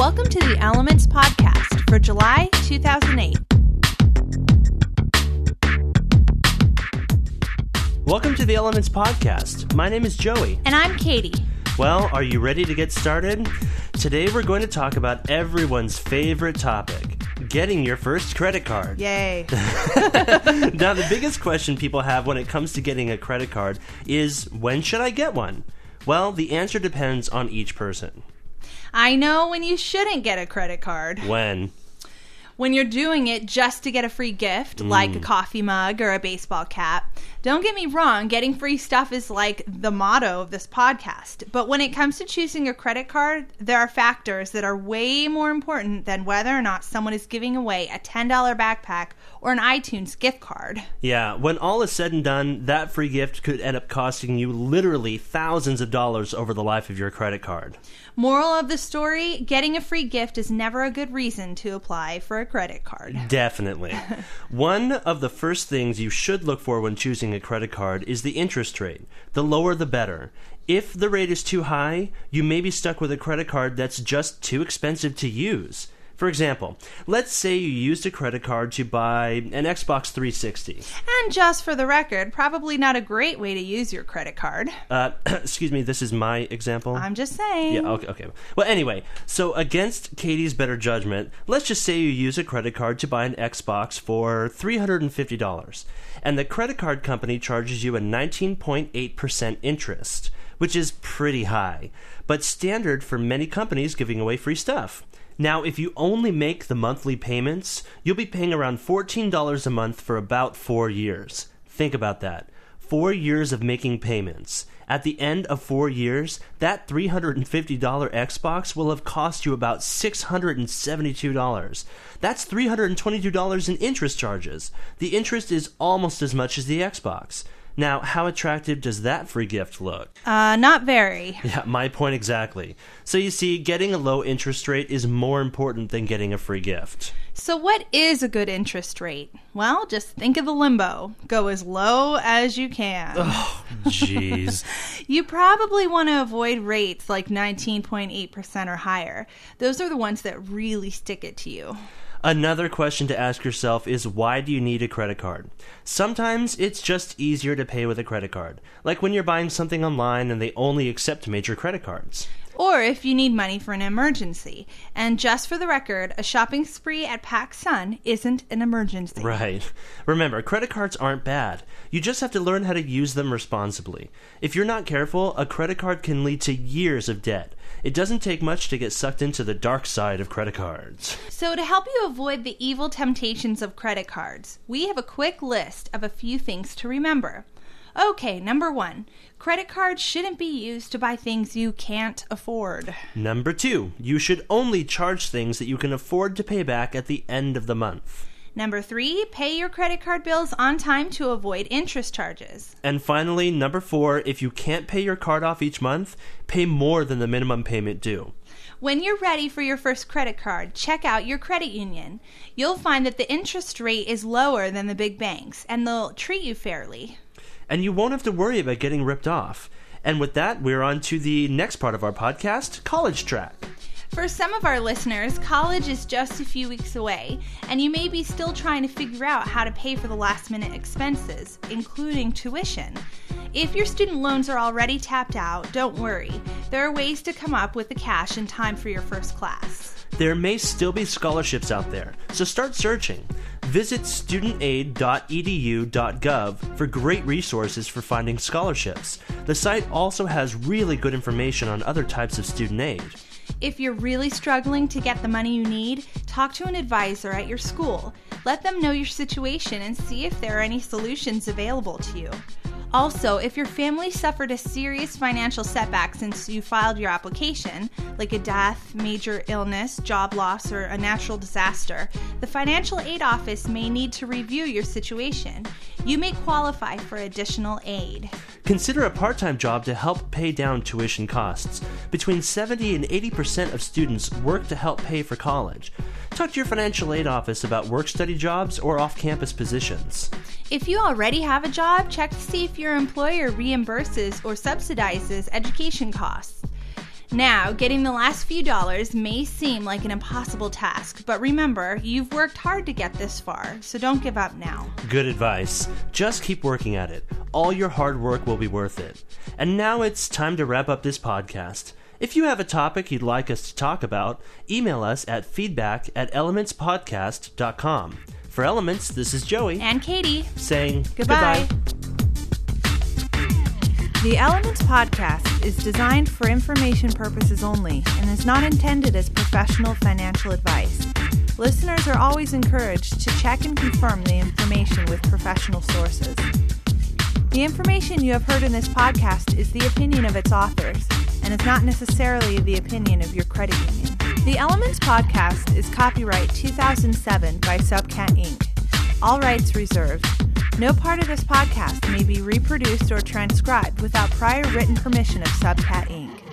Welcome to the Elements Podcast for July 2008. Welcome to the Elements Podcast. My name is Joey. And I'm Catie. Well, are you ready to get started? Today we're going to talk about everyone's favorite topic getting your first credit card. Yay. now, the biggest question people have when it comes to getting a credit card is when should I get one? Well, the answer depends on each person. I know when you shouldn't get a credit card. When? When you're doing it just to get a free gift, mm. like a coffee mug or a baseball cap. Don't get me wrong, getting free stuff is like the motto of this podcast. But when it comes to choosing a credit card, there are factors that are way more important than whether or not someone is giving away a $10 backpack or an iTunes gift card. Yeah, when all is said and done, that free gift could end up costing you literally thousands of dollars over the life of your credit card. Moral of the story getting a free gift is never a good reason to apply for a credit card. Definitely. One of the first things you should look for when choosing a credit card is the interest rate. The lower the better. If the rate is too high, you may be stuck with a credit card that's just too expensive to use. For example, let's say you used a credit card to buy an Xbox 360. And just for the record, probably not a great way to use your credit card. Uh, excuse me, this is my example. I'm just saying. Yeah, okay, okay. Well, anyway, so against Catie's better judgment, let's just say you use a credit card to buy an Xbox for $350, and the credit card company charges you a 19.8% interest, which is pretty high, but standard for many companies giving away free stuff. Now, if you only make the monthly payments, you'll be paying around $14 a month for about four years. Think about that. Four years of making payments. At the end of four years, that $350 Xbox will have cost you about $672. That's $322 in interest charges. The interest is almost as much as the Xbox. Now, how attractive does that free gift look? Uh, not very. Yeah, my point exactly. So you see, getting a low interest rate is more important than getting a free gift. So, what is a good interest rate? Well, just think of the limbo. Go as low as you can. Oh, jeez. You probably want to avoid rates like 19.8% or higher. Those are the ones that really stick it to you. Another question to ask yourself is why do you need a credit card? Sometimes it's just easier to pay with a credit card, like when you're buying something online and they only accept major credit cards. Or if you need money for an emergency. And just for the record, a shopping spree at PacSun isn't an emergency. Right. Remember, credit cards aren't bad. You just have to learn how to use them responsibly. If you're not careful, a credit card can lead to years of debt. It doesn't take much to get sucked into the dark side of credit cards. So, to help you avoid the evil temptations of credit cards, we have a quick list of a few things to remember. Okay, number one credit cards shouldn't be used to buy things you can't afford. Number two, you should only charge things that you can afford to pay back at the end of the month. Number three, pay your credit card bills on time to avoid interest charges. And finally, number four, if you can't pay your card off each month, pay more than the minimum payment due. When you're ready for your first credit card, check out your credit union. You'll find that the interest rate is lower than the big banks, and they'll treat you fairly. And you won't have to worry about getting ripped off. And with that, we're on to the next part of our podcast College Track. For some of our listeners, college is just a few weeks away, and you may be still trying to figure out how to pay for the last minute expenses, including tuition. If your student loans are already tapped out, don't worry. There are ways to come up with the cash in time for your first class. There may still be scholarships out there, so start searching. Visit studentaid.edu.gov for great resources for finding scholarships. The site also has really good information on other types of student aid. If you're really struggling to get the money you need, talk to an advisor at your school. Let them know your situation and see if there are any solutions available to you. Also, if your family suffered a serious financial setback since you filed your application, like a death, major illness, job loss, or a natural disaster, the Financial Aid Office may need to review your situation. You may qualify for additional aid. Consider a part time job to help pay down tuition costs. Between 70 and 80% of students work to help pay for college. Talk to your financial aid office about work study jobs or off campus positions. If you already have a job, check to see if your employer reimburses or subsidizes education costs. Now, getting the last few dollars may seem like an impossible task, but remember, you've worked hard to get this far, so don't give up now. Good advice. Just keep working at it. All your hard work will be worth it. And now it's time to wrap up this podcast. If you have a topic you'd like us to talk about, email us at feedback at elementspodcast.com. For Elements, this is Joey And Catie, saying goodbye. The Elements podcast is designed for information purposes only and is not intended as professional financial advice. Listeners are always encouraged to check and confirm the information with professional sources. The information you have heard in this podcast is the opinion of its authors and is not necessarily the opinion of your credit union. The Elements podcast is copyright 2007 by Subcat Inc. All rights reserved. No part of this podcast may be reproduced or transcribed without prior written permission of Subcat Inc.